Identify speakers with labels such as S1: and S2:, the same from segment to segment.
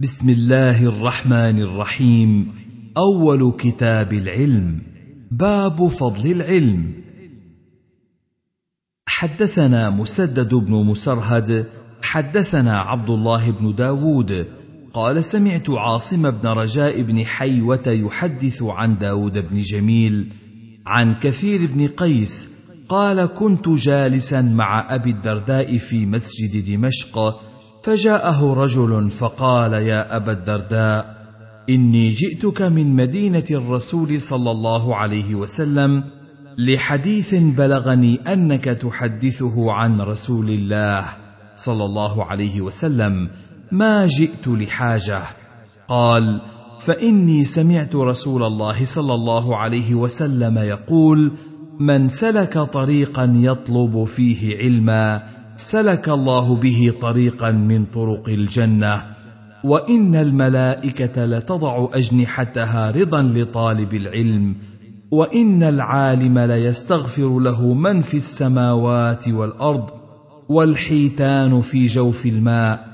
S1: بسم الله الرحمن الرحيم. أول كتاب العلم. باب فضل العلم. حدثنا مسدد بن مسرهد. حدثنا عبد الله بن داود. قال سمعت عاصم بن رجاء بن حيوة يحدث عن داود بن جميل. عن كثير بن قيس. قال كنت جالسا مع أبي الدرداء في مسجد دمشق. فجاءه رجل فقال يا أبا الدرداء إني جئتك من مدينة الرسول صلى الله عليه وسلم لحديث بلغني أنك تحدثه عن رسول الله صلى الله عليه وسلم ما جئت لحاجة. قال فإني سمعت رسول الله صلى الله عليه وسلم يقول من سلك طريقا يطلب فيه علما سلك الله به طريقا من طرق الجنة وإن الملائكة لتضع أجنحتها رضا لطالب العلم وإن العالم ليستغفر له من في السماوات والأرض والحيتان في جوف الماء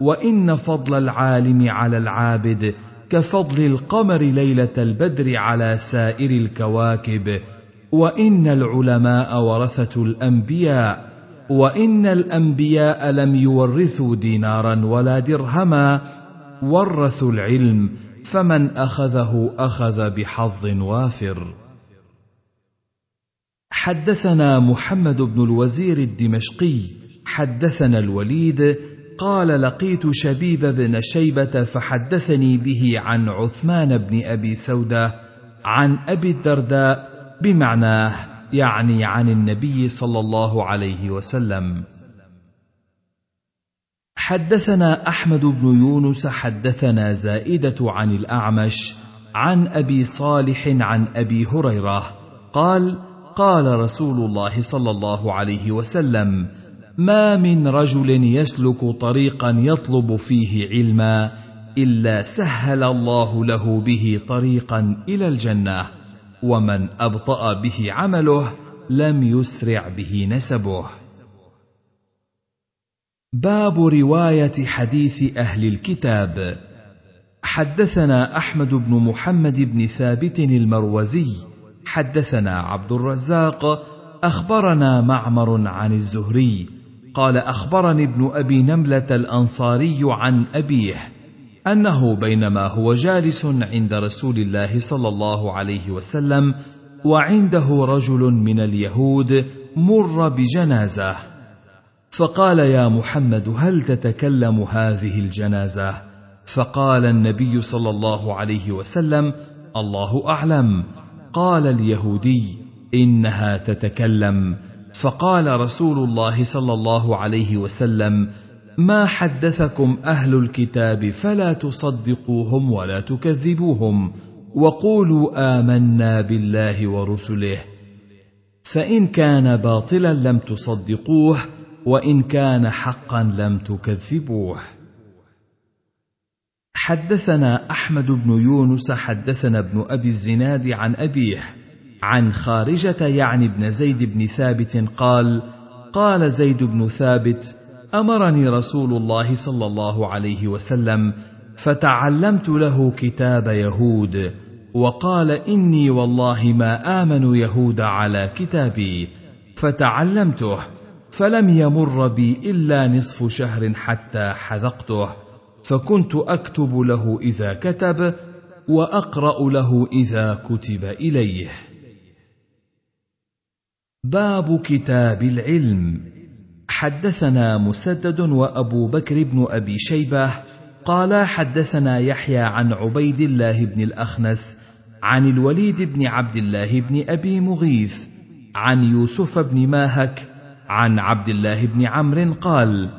S1: وإن فضل العالم على العابد كفضل القمر ليلة البدر على سائر الكواكب وإن العلماء ورثة الأنبياء وإن الأنبياء لم يورثوا دينارا ولا درهما ورثوا العلم فمن أخذه أخذ بحظ وافر. حدثنا محمد بن الوزير الدمشقي حدثنا الوليد قال لقيت شبيب بن شيبة فحدثني به عن عثمان بن أبي سودة عن أبي الدرداء بمعناه يعني عن النبي صلى الله عليه وسلم. حدثنا أحمد بن يونس حدثنا زائدة عن الأعمش عن أبي صالح عن أبي هريرة قال قال رسول الله صلى الله عليه وسلم ما من رجل يسلك طريقا يطلب فيه علما إلا سهل الله له به طريقا إلى الجنة. ومن أبطأ به عمله لم يسرع به نسبه. باب رواية حديث أهل الكتاب. حدثنا أحمد بن محمد بن ثابت المروزي. حدثنا عبد الرزاق. أخبرنا معمر عن الزهري. قال أخبرني ابن أبي نملة الأنصاري عن أبيه. أنه بينما هو جالس عند رسول الله صلى الله عليه وسلم وعنده رجل من اليهود مر بجنازة. فقال يا محمد هل تتكلم هذه الجنازة؟ فقال النبي صلى الله عليه وسلم الله أعلم. قال اليهودي إنها تتكلم. فقال رسول الله صلى الله عليه وسلم ما حدثكم أهل الكتاب فلا تصدقوهم ولا تكذبوهم وقولوا آمنا بالله ورسله. فإن كان باطلا لم تصدقوه وإن كان حقا لم تكذبوه. حدثنا أحمد بن يونس حدثنا ابن أبي الزناد عن أبيه عن خارجة يعني ابن زيد بن ثابت قال قال زيد بن ثابت أمرني رسول الله صلى الله عليه وسلم فتعلمت له كتاب يهود وقال إني والله ما آمن يهود على كتابي فتعلمته فلم يمر بي إلا نصف شهر حتى حذقته فكنت أكتب له إذا كتب وأقرأ له إذا كتب إليه. باب كتاب العلم. حدثنا مسدد وأبو بكر بن أبي شيبة قالا حدثنا يحيى عن عبيد الله بن الأخنس عن الوليد بن عبد الله بن أبي مغيث عن يوسف بن ماهك عن عبد الله بن عمرو قال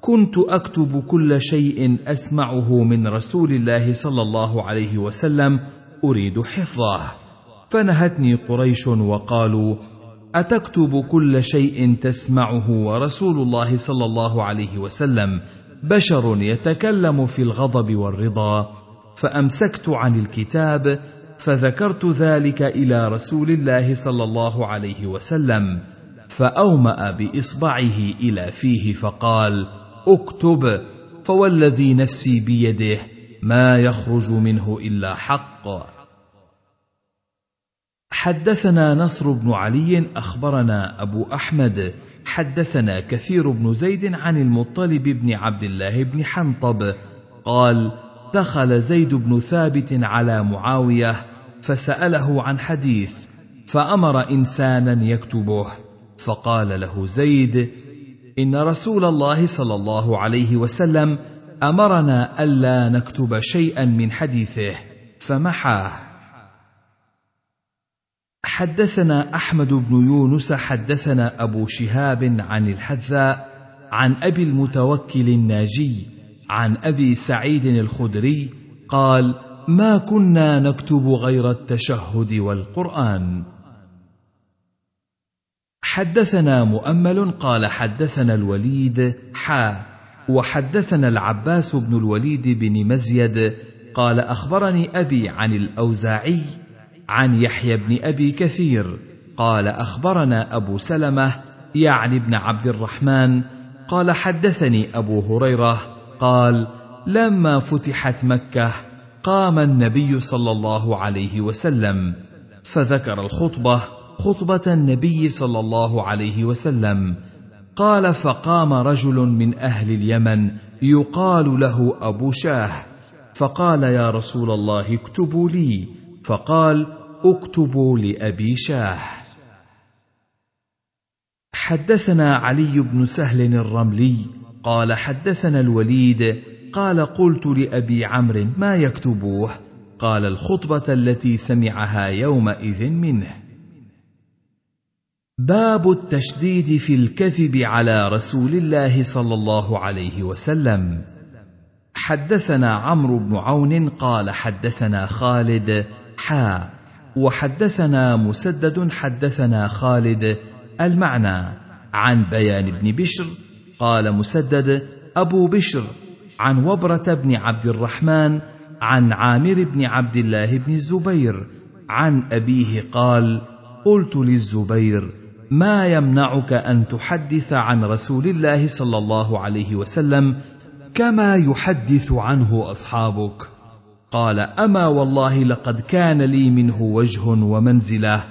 S1: كنت أكتب كل شيء أسمعه من رسول الله صلى الله عليه وسلم أريد حفظه. فنهتني قريش وقالوا أتكتب كل شيء تسمعه ورسول الله صلى الله عليه وسلم بشر يتكلم في الغضب والرضا فأمسكت عن الكتاب فذكرت ذلك إلى رسول الله صلى الله عليه وسلم فأومأ بإصبعه إلى فيه فقال اكتب فوالذي نفسي بيده ما يخرج منه إلا حق. حدثنا نصر بن علي أخبرنا أبو أحمد. حدثنا كثير بن زيد عن المطلب بن عبد الله بن حنطب. قال دخل زيد بن ثابت على معاوية فسأله عن حديث فأمر إنسانا يكتبه. فقال له زيد إن رسول الله صلى الله عليه وسلم أمرنا ألا نكتب شيئا من حديثه فمحاه. حدثنا أحمد بن يونس حدثنا أبو شهاب عن الحذاء عن أبي المتوكل الناجي عن أبي سعيد الخدري قال ما كنا نكتب غير التشهد والقرآن. حدثنا مؤمل قال حدثنا الوليد حا وحدثنا العباس بن الوليد بن مزيد قال أخبرني أبي عن الأوزاعي عن يحيى بن أبي كثير قال أخبرنا أبو سلمة يعني ابن عبد الرحمن قال حدثني أبو هريرة قال لما فتحت مكة قام النبي صلى الله عليه وسلم فذكر الخطبة خطبة النبي صلى الله عليه وسلم قال فقام رجل من أهل اليمن يقال له أبو شاه فقال يا رسول الله اكتبوا لي فقال اكتبوا لأبي شاه. حدثنا علي بن سهل الرملي قال حدثنا الوليد قال قلت لأبي عمرو ما يكتبوه؟ قال الخطبة التي سمعها يومئذ منه. باب التشديد في الكذب على رسول الله صلى الله عليه وسلم. حدثنا عمرو بن عون قال حدثنا خالد حا وحدثنا مسدد حدثنا خالد المعنى عن بيان بن بشر قال مسدد أبو بشر عن وبرة بن عبد الرحمن عن عامر بن عبد الله بن الزبير عن أبيه قال قلت للزبير ما يمنعك أن تحدث عن رسول الله صلى الله عليه وسلم كما يحدث عنه أصحابك؟ قال أما والله لقد كان لي منه وجه ومنزلة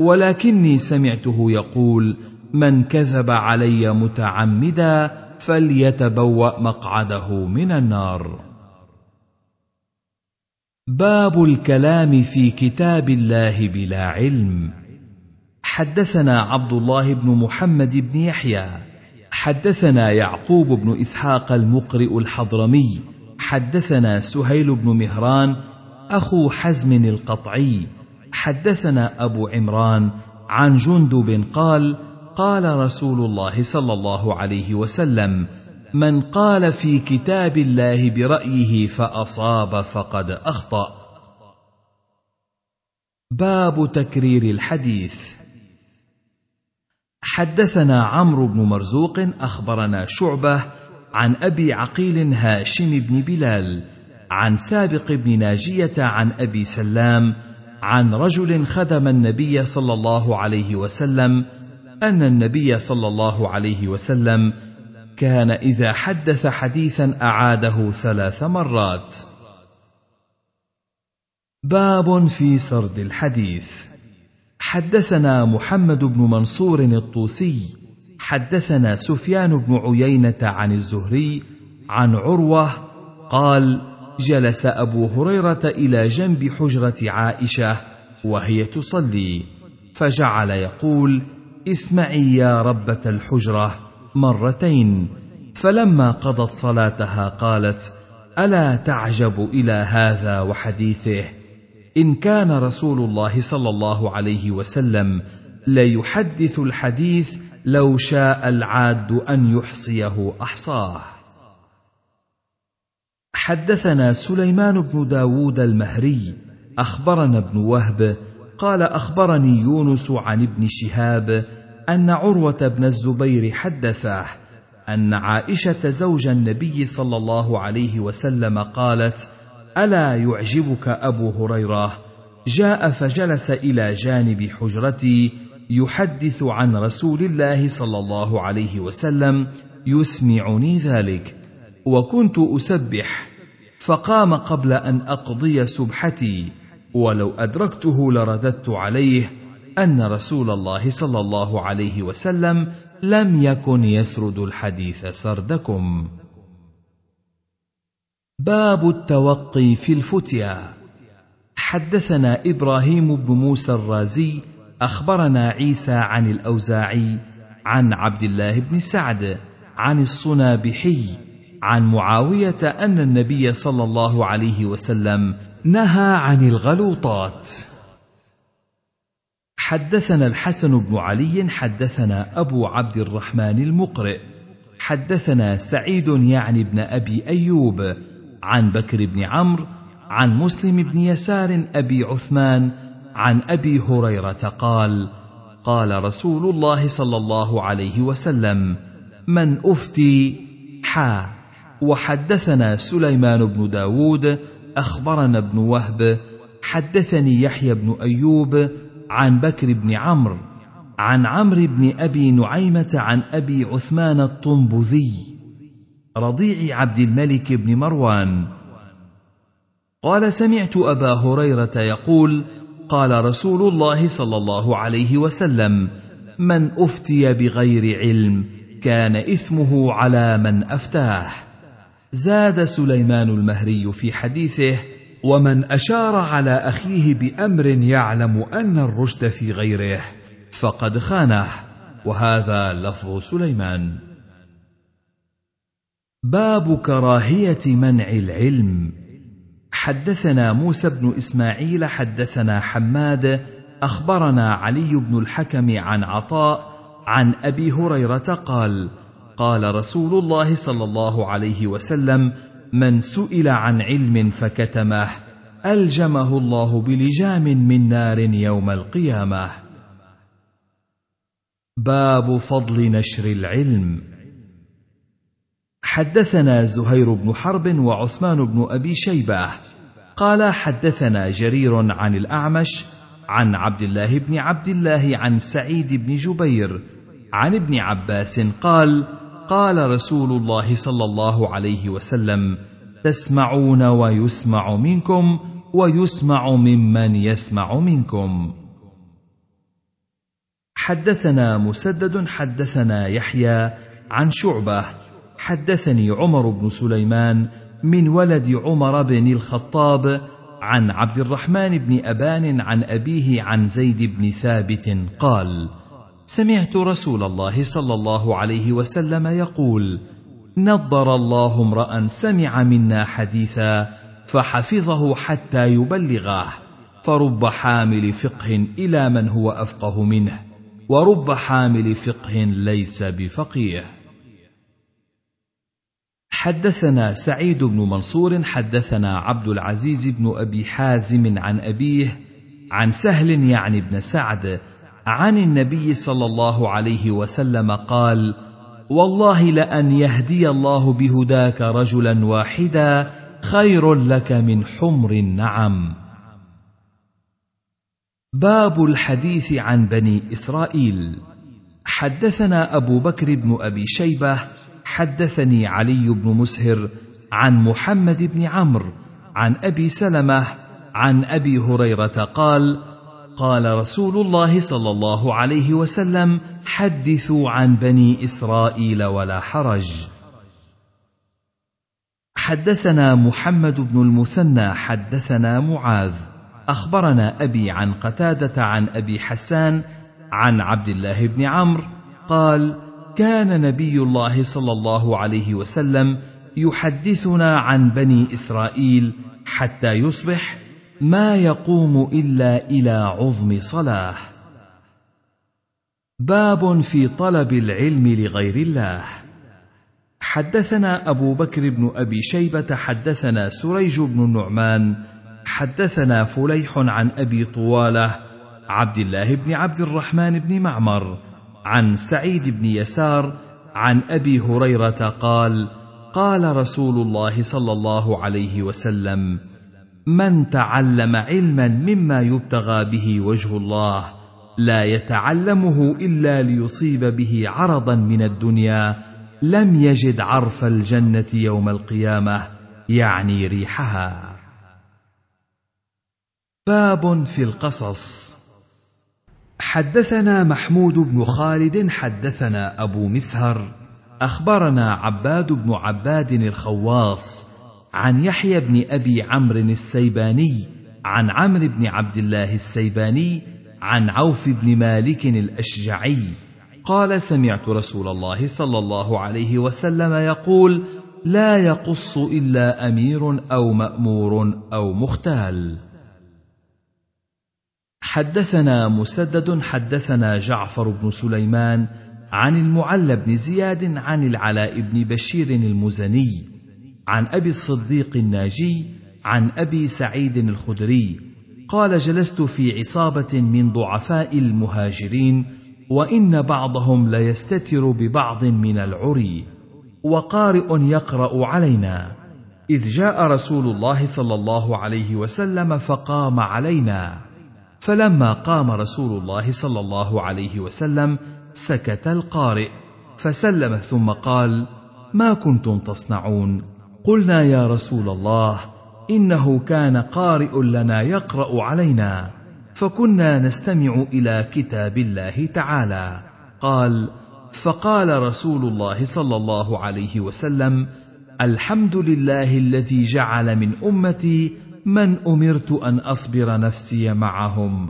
S1: ولكني سمعته يقول من كذب علي متعمدا فليتبوأ مقعده من النار. باب الكلام في كتاب الله بلا علم. حدثنا عبد الله بن محمد بن يحيى حدثنا يعقوب بن إسحاق المقرئ الحضرمي حدثنا سهيل بن مهران أخو حزم القطعي. حدثنا أبو عمران عن جندب قال قال رسول الله صلى الله عليه وسلم من قال في كتاب الله برأيه فأصاب فقد أخطأ. باب تكرير الحديث. حدثنا عمرو بن مرزوق أخبرنا شعبة عن أبي عقيل هاشم بن بلال عن سابق بن ناجية عن أبي سلام عن رجل خدم النبي صلى الله عليه وسلم أن النبي صلى الله عليه وسلم كان إذا حدث حديثا أعاده ثلاث مرات. باب في سرد الحديث. حدثنا محمد بن منصور الطوسي حدثنا سفيان بن عيينة عن الزهري عن عروة قال جلس أبو هريرة إلى جنب حجرة عائشة وهي تصلي فجعل يقول اسمعي يا ربة الحجرة مرتين فلما قضت صلاتها قالت ألا تعجب إلى هذا وحديثه؟ إن كان رسول الله صلى الله عليه وسلم ليحدث الحديث لو شاء العاد أن يحصيه أحصاه. حدثنا سليمان بن داود المهري أخبرنا ابن وهب قال أخبرني يونس عن ابن شهاب أن عروة بن الزبير حدثه أن عائشة زوج النبي صلى الله عليه وسلم قالت ألا يعجبك أبو هريرة؟ جاء فجلس إلى جانب حجرتي يحدث عن رسول الله صلى الله عليه وسلم يسمعني ذلك وكنت أسبح فقام قبل أن أقضي سبحتي ولو أدركته لرددت عليه أن رسول الله صلى الله عليه وسلم لم يكن يسرد الحديث سردكم. باب التوقي في الفتيا. حدثنا إبراهيم بن موسى الرازي أخبرنا عيسى عن الأوزاعي عن عبد الله بن سعد عن الصنابحي عن معاوية أن النبي صلى الله عليه وسلم نهى عن الغلوطات. حدثنا الحسن بن علي حدثنا أبو عبد الرحمن المقرئ حدثنا سعيد يعني بن أبي أيوب عن بكر بن عمرو عن مسلم بن يسار أبي عثمان عن أبي هريرة قال قال رسول الله صلى الله عليه وسلم من أفتي حا وحدثنا سليمان بن داود أخبرنا ابن وهب حدثني يحيى بن أيوب عن بكر بن عمرو عن عمرو بن أبي نعيمة عن أبي عثمان الطنبذي رضيع عبد الملك بن مروان. قال سمعت أبا هريرة يقول قال رسول الله صلى الله عليه وسلم من أفتي بغير علم كان إثمه على من أفتاه. زاد سليمان المهري في حديثه ومن أشار على أخيه بأمر يعلم أن الرشد في غيره فقد خانه. وهذا لفظ سليمان. باب كراهية منع العلم. حدثنا موسى بن إسماعيل حدثنا حماد أخبرنا علي بن الحكم عن عطاء عن أبي هريرة قال قال رسول الله صلى الله عليه وسلم من سئل عن علم فكتمه ألجمه الله بلجام من نار يوم القيامة. باب فضل نشر العلم. حدثنا زهير بن حرب وعثمان بن أبي شيبة. قال حدثنا جرير عن الأعمش عن عبد الله بن عبد الله عن سعيد بن جبير عن ابن عباس قال قال رسول الله صلى الله عليه وسلم تسمعون ويسمع منكم ويسمع ممن يسمع منكم. حدثنا مسدد حدثنا يحيى عن شعبة. حدثني عمر بن سليمان من ولد عمر بن الخطاب عن عبد الرحمن بن أبان عن أبيه عن زيد بن ثابت قال سمعت رسول الله صلى الله عليه وسلم يقول نضر الله امرأ سمع منا حديثا فحفظه حتى يبلغه فرب حامل فقه إلى من هو أفقه منه ورب حامل فقه ليس بفقيه. حدثنا سعيد بن منصور حدثنا عبد العزيز بن أبي حازم عن أبيه عن سهل يعني بن سعد عن النبي صلى الله عليه وسلم قال والله لأن يهدي الله بهداك رجلا واحدا خير لك من حمر النعم. باب الحديث عن بني إسرائيل. حدثنا أبو بكر بن أبي شيبة حدثني علي بن مسهر عن محمد بن عمرو عن أبي سلمة عن أبي هريرة قال قال رسول الله صلى الله عليه وسلم حدثوا عن بني إسرائيل ولا حرج. حدثنا محمد بن المثنى حدثنا معاذ. أخبرنا أبي عن قتادة عن أبي حسان عن عبد الله بن عمرو قال كان نبي الله صلى الله عليه وسلم يحدثنا عن بني إسرائيل حتى يصبح ما يقوم إلا إلى عظم صلاة. باب في طلب العلم لغير الله. حدثنا أبو بكر بن أبي شيبة حدثنا سريج بن النعمان حدثنا فليح عن أبي طوالة عبد الله بن عبد الرحمن بن معمر عن سعيد بن يسار عن أبي هريرة قال قال رسول الله صلى الله عليه وسلم من تعلم علما مما يبتغى به وجه الله لا يتعلمه إلا ليصيب به عرضا من الدنيا لم يجد عرف الجنة يوم القيامة يعني ريحها. باب في القصص. حدثنا محمود بن خالد حدثنا أبو مسهر أخبرنا عباد بن عباد الخواص عن يحيى بن أبي عمرو السيباني عن عمرو بن عبد الله السيباني عن عوف بن مالك الأشجعي. قال سمعت رسول الله صلى الله عليه وسلم يقول لا يقص إلا أمير أو مأمور أو مختال. حدثنا مسدد حدثنا جعفر بن سليمان عن المعلى بن زياد عن العلاء بن بشير المزني عن أبي الصديق الناجي عن أبي سعيد الخدري قال جلست في عصابة من ضعفاء المهاجرين وإن بعضهم ليستتر ببعض من العري وقارئ يقرأ علينا. إذ جاء رسول الله صلى الله عليه وسلم فقام علينا. فلما قام رسول الله صلى الله عليه وسلم سكت القارئ فسلم ثم قال ما كنتم تصنعون؟ قلنا يا رسول الله إنه كان قارئ لنا يقرأ علينا فكنا نستمع إلى كتاب الله تعالى. قال فقال رسول الله صلى الله عليه وسلم الحمد لله الذي جعل من أمتي من أمرت أن أصبر نفسي معهم؟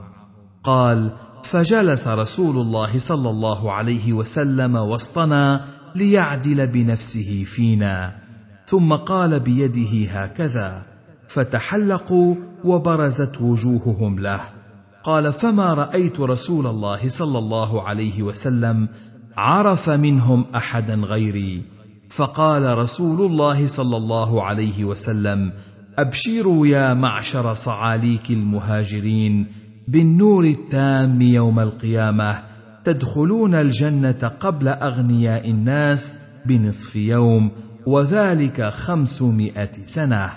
S1: قال فجلس رسول الله صلى الله عليه وسلم وسطنا ليعدل بنفسه فينا ثم قال بيده هكذا فتحلقوا وبرزت وجوههم له. قال فما رأيت رسول الله صلى الله عليه وسلم عرف منهم أحدا غيري؟ فقال رسول الله صلى الله عليه وسلم ابشروا يا معشر صعاليك المهاجرين بالنور التام يوم القيامة تدخلون الجنة قبل أغنياء الناس بنصف يوم وذلك خمسمائة سنة.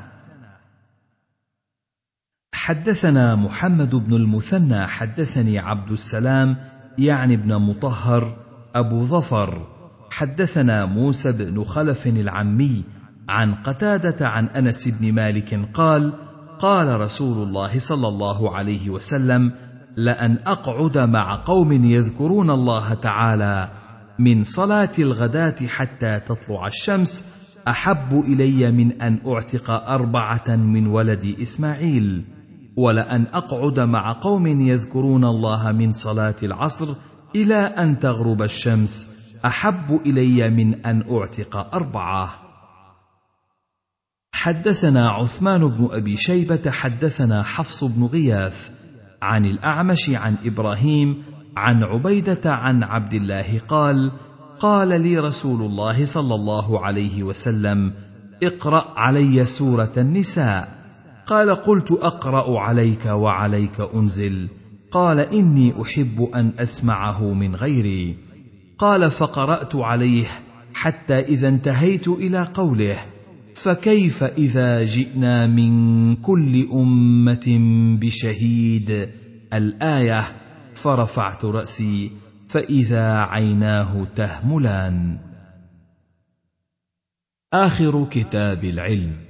S1: حدثنا محمد بن المثنى حدثني عبد السلام يعني ابن مطهر أبو ظفر. حدثنا موسى بن خلف العمي عن قتادة عن أنس بن مالك قال قال رسول الله صلى الله عليه وسلم لأن أقعد مع قوم يذكرون الله تعالى من صلاة الغداة حتى تطلع الشمس أحب إلي من أن أعتق أربعة من ولد إسماعيل ولأن أقعد مع قوم يذكرون الله من صلاة العصر إلى أن تغرب الشمس أحب إلي من أن أعتق أربعة. حدثنا عثمان بن أبي شيبة حدثنا حفص بن غياث عن الأعمش عن إبراهيم عن عبيدة عن عبد الله قال قال لي رسول الله صلى الله عليه وسلم اقرأ علي سورة النساء. قال قلت أقرأ عليك وعليك أنزل. قال إني أحب أن أسمعه من غيري. قال فقرأت عليه حتى إذا انتهيت إلى قوله. فكيف إذا جئنا من كل أمة بشهيد؟ الآية فرفعت رأسي فإذا عيناه تهملان. آخر كتاب العلم.